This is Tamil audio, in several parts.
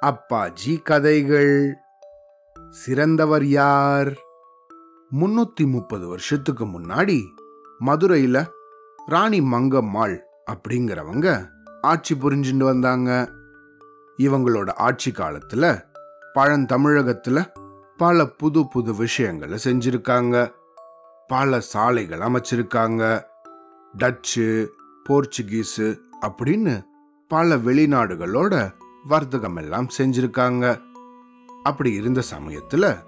அப்பாஜி கதைகள். சிறந்தவர் யார்? முன்னூத்தி முப்பது வருஷத்துக்கு முன்னாடி மதுரையில ராணி மங்கம்மாள் அப்படிங்கிறவங்க ஆட்சி புரிஞ்சுட்டு வந்தாங்க. இவங்களோட ஆட்சி காலத்துல பழந்தமிழகத்துல பல புது புது விஷயங்களை செஞ்சிருக்காங்க. பல சாலைகள் அமைச்சிருக்காங்க. டச்சு போர்ச்சுகீஸு அப்படின்னு பல வெளிநாடுகளோட வர்த்தகம் எல்லாம் செஞ்சிருக்காங்க. அப்படி இருந்த சமயத்துல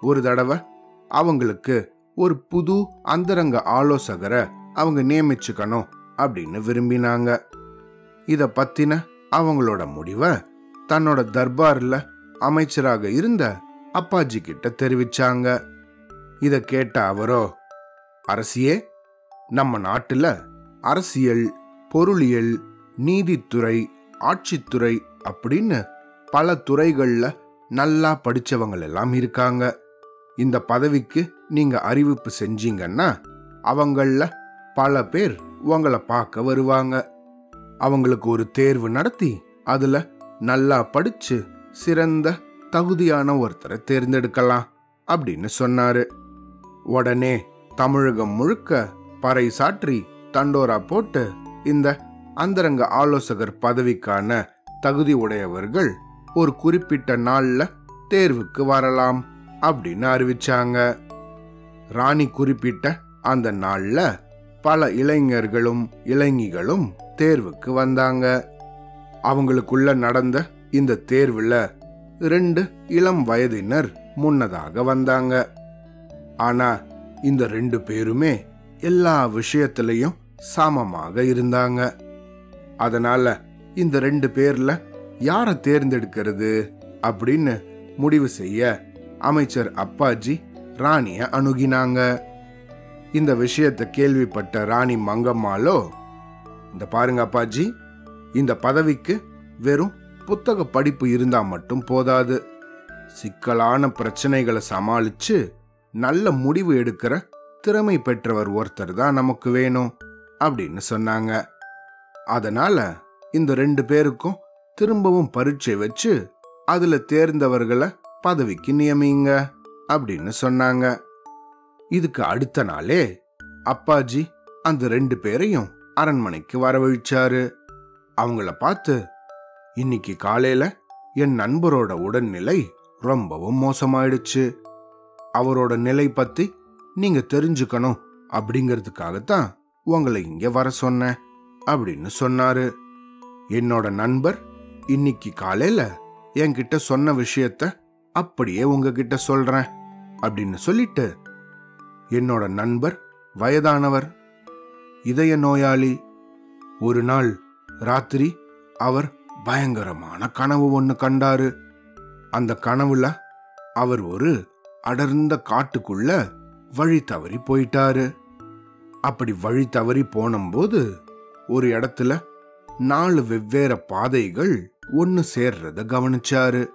ஒரு தடவை அவங்களுக்கு ஒரு புது அந்தரங்க ஆலோசகரை அவங்க நியமிச்சுக்கணும் அப்படின்னு விரும்பினாங்க. இத பத்தின அவங்களோட முடிவை தன்னோட தர்பார்ல அமைச்சராக இருந்த அப்பாஜி கிட்ட தெரிவிச்சாங்க. இத கேட்ட அவரோ அரசியே நம்ம நாட்டுல அரசியல் பொருளியல் நீதித்துறை ஆட்சித்துறை அப்படின்னு பல துறைகளில் நல்லா படிச்சவங்க எல்லாம் இருக்காங்க. இந்த பதவிக்கு நீங்கள் அறிவிப்பு செஞ்சீங்கன்னா அவங்களில் பல பேர் உங்களை பார்க்க வருவாங்க. அவங்களுக்கு ஒரு தேர்வு நடத்தி அதில் நல்லா படித்து சிறந்த தகுதியான ஒருத்தரை தேர்ந்தெடுக்கலாம் அப்படின்னு சொன்னாரு. உடனே தமிழகம் முழுக்க பறை சாற்றி தண்டோரா போட்டு இந்த அந்தரங்க ஆலோசகர் பதவிக்கான தகுதி உடையவர்கள் ஒரு குறிப்பிட்ட நாள்ல தேர்வுக்கு வரலாம் அப்படின்னு அறிவிச்சாங்க. ராணி குறிப்பிட்ட அந்த நாள்ல பல இளைஞர்களும் இளைஞிகளும் தேர்வுக்கு வந்தாங்க. அவங்களுக்குள்ள நடந்த இந்த தேர்வுல ரெண்டு இளம் வயதினர் முன்னதாக வந்தாங்க. ஆனா இந்த ரெண்டு பேருமே எல்லா விஷயத்திலையும் சமமாக இருந்தாங்க. அதனால இந்த ரெண்டு பேர்ல யாரை தேர்ந்தெடுக்கிறது அப்படின்னு முடிவு செய்ய அமைச்சர் அப்பாஜி ராணிய அணுகினாங்க. இந்த விஷயத்தை கேள்விப்பட்ட ராணி மங்கம்மாளோ இந்த பாருங்க அப்பாஜி இந்த பதவிக்கு வெறும் புத்தக படிப்பு இருந்தா மட்டும் போதாது. சிக்கலான பிரச்சனைகளை சமாளிச்சு நல்ல முடிவு எடுக்கிற திறமை பெற்றவர் ஒருத்தர் தான் நமக்கு வேணும் அப்படின்னு சொன்னாங்க. அதனால இந்த ரெண்டு பேருக்கும் திரும்பவும் பரீட்சை வச்சு அதுல தேர்ந்தவர்களை பதவிக்கு நியமிங்க அப்படின்னு சொன்னாங்க. இதுக்கு அடுத்த நாளே அப்பாஜி அந்த ரெண்டு பேரையும் அரண்மனைக்கு வரவழிச்சாரு. அவங்கள பார்த்து இன்னைக்கு காலையில என் நண்பரோட உடல்நிலை ரொம்பவும் மோசமாயிடுச்சு. அவரோட நிலை பத்தி நீங்க தெரிஞ்சுக்கணும் அப்படிங்கிறதுக்காகத்தான் உங்களை இங்க வர சொன்னேன். அப்படின்னு சொன்னாரு. என்னோட நண்பர் இன்னைக்கு காலையில என்கிட்ட சொன்ன விஷயத்த அப்படியே உங்ககிட்ட சொல்றேன் அப்படின்னு சொல்லிட்டு என்னோட நண்பர் வயதானவர் இதய நோயாளி. ஒரு நாள் ராத்திரி அவர் பயங்கரமான கனவு ஒன்று கண்டாரு. அந்த கனவுல அவர் ஒரு அடர்ந்த காட்டுக்குள்ள வழி தவறி போயிட்டாரு. அப்படி வழி தவறி போனும்போது ஒரு இடத்துல நாலு வெவ்வேறு பாதைகள் ஒன்னு சேர்றத கவனிச்சாரு.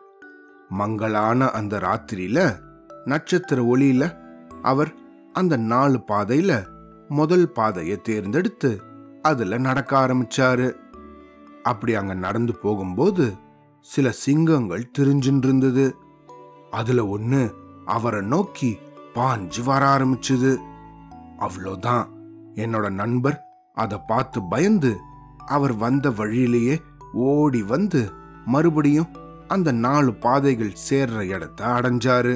மங்களான அந்த ராத்திரியில நட்சத்திர ஒளியில அவர் அந்த நாலு பாதையில முதல் பாதையை தேர்ந்தெடுத்து அதுல நடக்க ஆரம்பிச்சாரு. அப்படி அங்க நடந்து போகும்போது சில சிங்கங்கள் திரிஞ்சுட்டு இருந்தது அதுல ஒண்ணு அவரை நோக்கி பாஞ்சு வர ஆரம்பிச்சது. அவ்வளோதான் என்னோட நண்பர் அதை பார்த்து பயந்து அவர் வந்த வழியிலேயே ஓடி வந்து மறுபடியும் அந்த நாலு பாதைகள் சேர்ற இடத்த அடைஞ்சாரு.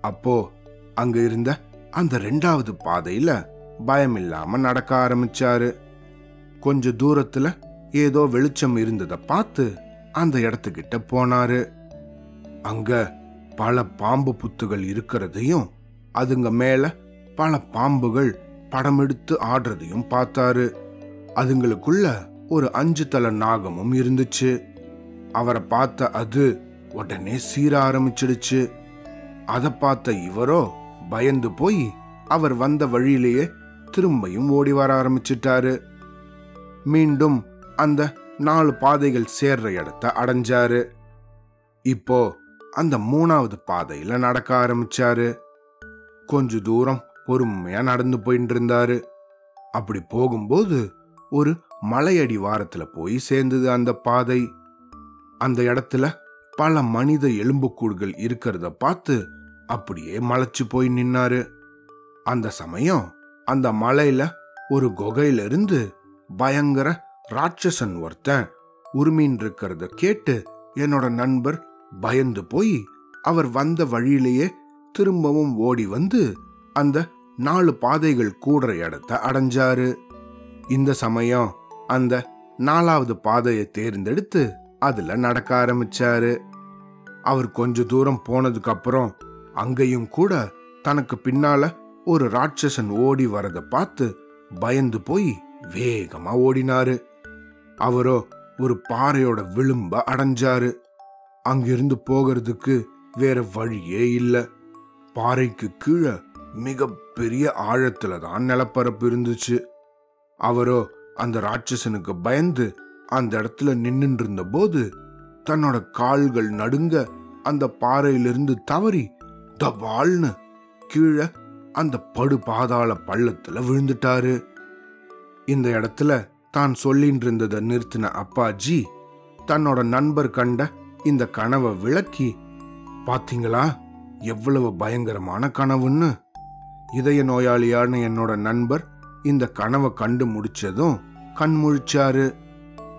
அப்போ அங்க இருந்த அந்த ரெண்டாவது பாதையில பயமில்லாம நடக்க ஆரம்பிச்சாரு. கொஞ்ச தூரத்துல ஏதோ வெளிச்சம் இருந்ததை பார்த்து அந்த இடத்துக்கிட்ட போனாரு. அங்க பல பாம்பு புத்துகள் இருக்கிறதையும் அதுங்க மேல பல பாம்புகள் படம் எடுத்து ஆடுறதையும் பார்த்தாரு. அதுங்களுக்குள்ள ஒரு அஞ்சு தலை நாகமும் இருந்துச்சு. அவரை பார்த்த அது உடனே சீர ஆரம்பிச்சிடுச்சு. அதை பார்த்த இவரோ பயந்து போய் அவர் வந்த வழியிலேயே திரும்பியும் ஓடி வர ஆரம்பிச்சிட்டாரு. மீண்டும் அந்த நாலு பாதைகள் சேர்ற இடத்த அடைஞ்சாரு. இப்போ அந்த மூணாவது பாதையில நடக்க ஆரம்பிச்சாரு. கொஞ்ச தூரம் பொறுமையா நடந்து போயிட்டு இருந்தாரு அப்படி போகும்போது ஒரு மலையடி வாரத்துல போய் சேர்ந்தது அந்த பாதை. அந்த இடத்துல பல மனித எலும்புக்கூடுகள் இருக்கிறத பார்த்து அப்படியே மலைச்சு போய் நின்னாரு. அந்த சமயம் அந்த மலையில ஒரு குகையில இருந்து பயங்கர ராட்சசன் ஒருத்தன் உரிமின் இருக்கிறத கேட்டு என்னோட நண்பர் பயந்து போய் அவர் வந்த வழியிலேயே திரும்பவும் ஓடி வந்து அந்த நாலு பாதைகள் கூடுற இடத்த அடைஞ்சாரு. இந்த சமயம் அந்த நாலாவது பாதையை தேர்ந்தெடுத்து அதுல நடக்க ஆரம்பிச்சாரு. அவர் கொஞ்ச தூரம் போனதுக்கு அப்புறம் அங்கேயும் கூட தனக்கு பின்னால ஒரு ராட்சசன் ஓடி வரத பார்த்து பயந்து போய் வேகமா ஓடினாரு. அவரோ ஒரு பாறையோட விளிம்ப அடைஞ்சாரு. அங்கிருந்து போகிறதுக்கு வேற வழியே இல்ல. பாறைக்கு கீழே மிக பெரிய ஆழத்துல தான் நிலப்பரப்பு இருந்துச்சு. அவரோ அந்த ராட்சசனுக்கு பயந்து அந்த இடத்துல நின்னுட்டு இருந்த போது தன்னோட கால்கள் நடுங்க அந்த பாறையிலிருந்து தவறி தபால்னு கீழே அந்த படு பாதாள பள்ளத்துல விழுந்துட்டாரு. இந்த இடத்துல தான் சொல்லின்னு இருந்ததை நிறுத்தின அப்பாஜி தன்னோட நண்பர் கண்ட இந்த கனவை விளக்கி பாத்தீங்களா? எவ்வளவு பயங்கரமான கனவுன்னு? இதய நோயாளியான என்னோட நண்பர் இந்த கனவை கண்டு முடிச்சதும் கண் முழிச்சாரு.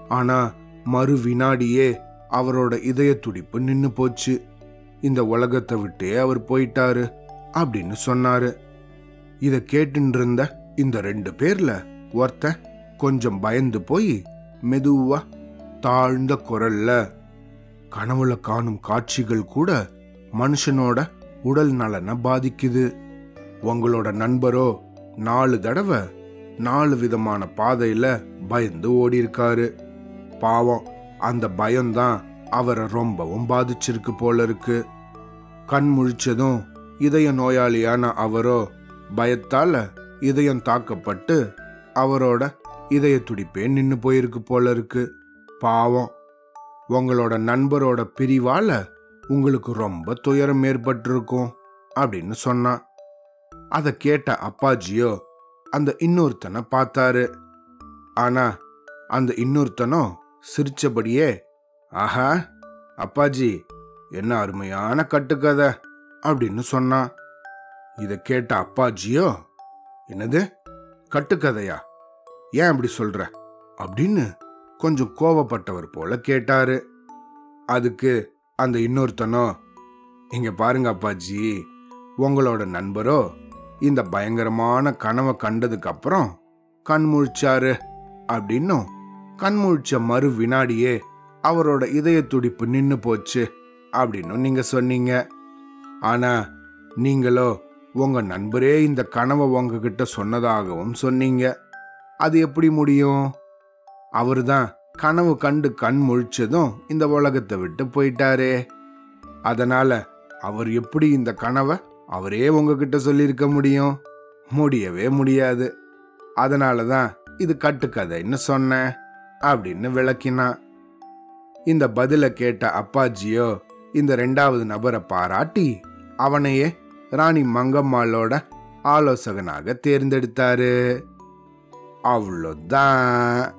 ஆனா மறு வினாடியே அவரோட இதய துடிப்பு நின்னு போச்சு. இந்த உலகத்தை விட்டே அவர் போயிட்டாரு அப்படின்னு சொன்னாரு. இதை கேட்டுட்டு இருந்த இந்த ரெண்டு பேர்ல ஒருத்தன் கொஞ்சம் பயந்து போய் மெதுவா தாழ்ந்த குரல்ல கனவுல காணும் காட்சிகள் கூட மனுஷனோட உடல் நலனை பாதிக்குது. உங்களோட நண்பரோ நாலு தடவை நாலு விதமான பாதையில பயந்து ஓடி இருக்காரு பாவம் அந்த பயம்தான் அவரை ரொம்பவும் பாதிச்சிருக்கு போல இருக்கு கண் முழிச்சதும் இதய நோயாளியான அவரோ பயத்தால இதயம் தாக்கப்பட்டு அவரோட இதய துடிப்பே நின்னு போயிருக்கு போல இருக்கு பாவம் உங்களோட நண்பரோட பிரிவால உங்களுக்கு ரொம்ப துயரம் ஏற்பட்டிருக்கும் அப்படின்னு சொன்னான். அதை கேட்ட அப்பாஜியோ அந்த இன்னொருத்தனை பார்த்தாரு. ஆனா அந்த இன்னொருத்தனோ சிரிச்சபடியே ஆஹா அப்பாஜி என்ன அருமையான கட்டுக்கதை அப்படின்னு சொன்னான் இதை கேட்ட அப்பாஜியோ என்னது கட்டுக்கதையா? ஏன் அப்படி சொல்ற? அப்படின்னு கொஞ்சம் கோவப்பட்டவர் போல கேட்டாரு. அதுக்கு அந்த இன்னொருத்தனோ இங்க பாருங்க அப்பாஜி உங்களோட நண்பரோ இந்த பயங்கரமான கனவை கண்டதுக்கு அப்புறம் கண் முழிச்சாரு அப்படின்னும் கண் முழிச்ச மறு வினாடியே அவரோட இதய துடிப்பு நின்னு போச்சு அப்படின்னு நீங்க சொன்னீங்க. ஆனா நீங்களோ உங்க நண்பரே இந்த கனவை உங்ககிட்ட சொன்னதாகவும் சொன்னீங்க. அது எப்படி முடியும்? அவர்தான் கனவு கண்டு கண் முழிச்சதும் இந்த உலகத்தை விட்டு போயிட்டாரே. அதனால அவர் எப்படி இந்த கனவை அவரே உங்ககிட்ட சொல்லியிருக்க முடியும். முடியவே முடியாது. அதனால தான் இது கட்டுக்கதைன்னு சொன்னேன் அப்படின்னு விளக்கினான். இந்த பதில கேட்ட அப்பாஜியோ இந்த ரெண்டாவது நபரை பாராட்டி அவனையே ராணி மங்கம்மாளோட ஆலோசகனாக தேர்ந்தெடுத்தாரு. அவ்வளோதான்.